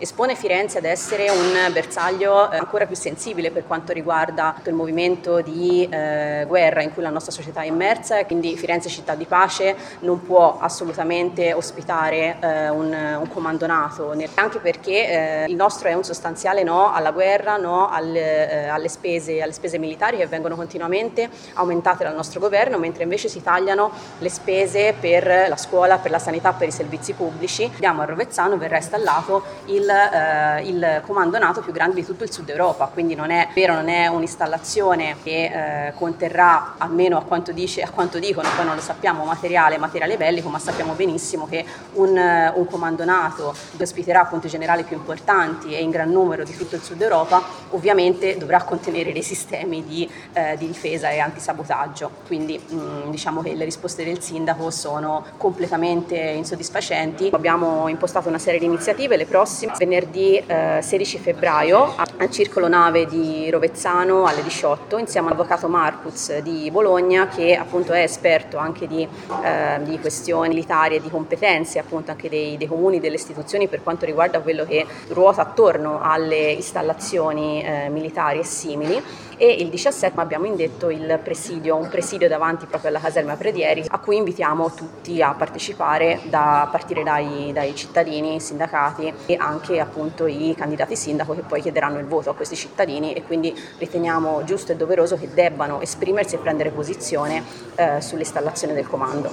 Espone Firenze ad essere un bersaglio eh, ancora più sensibile per quanto riguarda il movimento di eh, guerra in cui la nostra società è immersa quindi Firenze città di pace non può assolutamente ospitare eh, un, un, comando NATO, anche perché eh, il nostro è un sostanziale no alla guerra, no alle, eh, alle, spese, alle spese militari che vengono continuamente aumentate dal nostro governo, mentre invece si tagliano le spese per la scuola, per la sanità, per i servizi pubblici. Abbiamo a Rovezzano verrà installato il eh, il comando NATO più grande di tutto il sud Europa, quindi non è vero, non è un'installazione che eh, conterrà, almeno a quanto, dice, a quanto dicono, poi non lo sappiamo, materiale, materiale bellico, ma sappiamo benissimo che un, un comando NATO che ospiterà punti generali più importanti e in gran numero di tutto il sud Europa, ovviamente dovrà contenere dei sistemi di, eh, di difesa e antisabotaggio. Quindi mh, mm, diciamo che le risposte del sindaco sono completamente insoddisfacenti. Abbiamo impostato una serie di iniziative, le prossime venerdì eh, 16 febbraio al Circolo Nave di Rovezzano alle 18 insieme all'avvocato Marcuz di Bologna che appunto è esperto anche di, eh, di questioni militari e di competenze appunto anche dei, dei, comuni, delle istituzioni per quanto riguarda quello che ruota attorno alle installazioni eh, militari e simili. E il 17 abbiamo indetto il presidio, un presidio davanti proprio alla caserma Predieri a cui invitiamo tutti a partecipare da, a partire dai, dai cittadini, sindacati e anche anche appunto i candidati sindaco che poi chiederanno il voto a questi cittadini e quindi riteniamo giusto e doveroso che debbano esprimersi e prendere posizione eh, sull'installazione del comando.